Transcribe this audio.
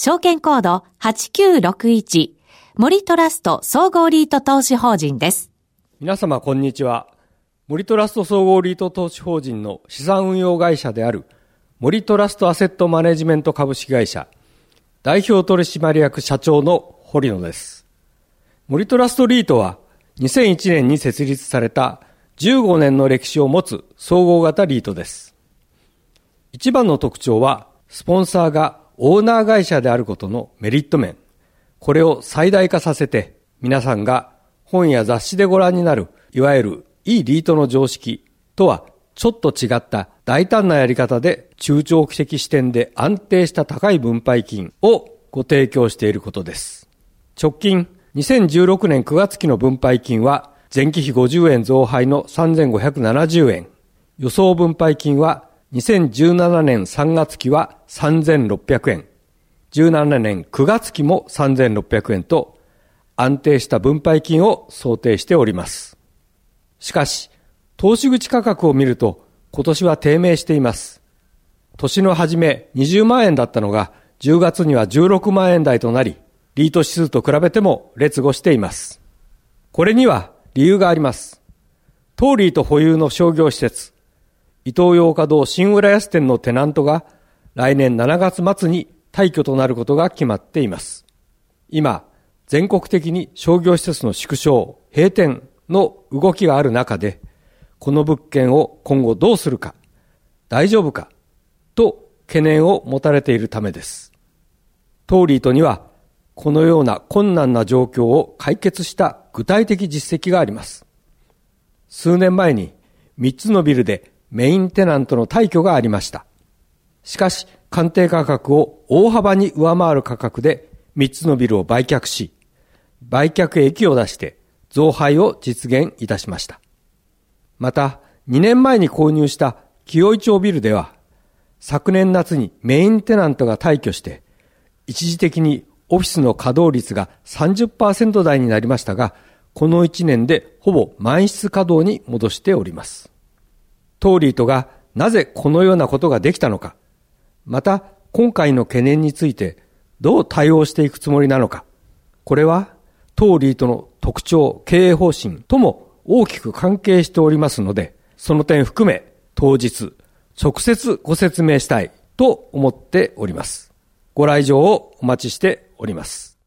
証券コード8961森トラスト総合リート投資法人です。皆様こんにちは。森トラスト総合リート投資法人の資産運用会社である森トラストアセットマネジメント株式会社代表取締役社長の堀野です。森トラストリートは2001年に設立された15年の歴史を持つ総合型リートです。一番の特徴はスポンサーがオーナー会社であることのメリット面。これを最大化させて皆さんが本や雑誌でご覧になるいわゆるいいリートの常識とはちょっと違った大胆なやり方で中長期的視点で安定した高い分配金をご提供していることです。直近2016年9月期の分配金は前期比50円増配の3570円。予想分配金は2017年3月期は3600円。17年9月期も3600円と安定した分配金を想定しております。しかし、投資口価格を見ると今年は低迷しています。年の初め20万円だったのが10月には16万円台となり、リート指数と比べても劣後しています。これには理由があります。当リート保有の商業施設、伊東洋華堂新浦安店のテナントが来年7月末に退去となることが決まっています。今、全国的に商業施設の縮小、閉店の動きがある中で、この物件を今後どうするか、大丈夫か、と懸念を持たれているためです。トーリートには、このような困難な状況を解決した具体的実績があります。数年前に3つのビルでメインテナントの退去がありました。しかし、鑑定価格を大幅に上回る価格で3つのビルを売却し、売却益を出して増配を実現いたしました。また、2年前に購入した清井町ビルでは、昨年夏にメインテナントが退去して、一時的にオフィスの稼働率が30%台になりましたが、この1年でほぼ満室稼働に戻しております。トーリートがなぜこのようなことができたのか、また今回の懸念についてどう対応していくつもりなのか、これはトーリートの特徴、経営方針とも大きく関係しておりますので、その点含め当日直接ご説明したいと思っております。ご来場をお待ちしております。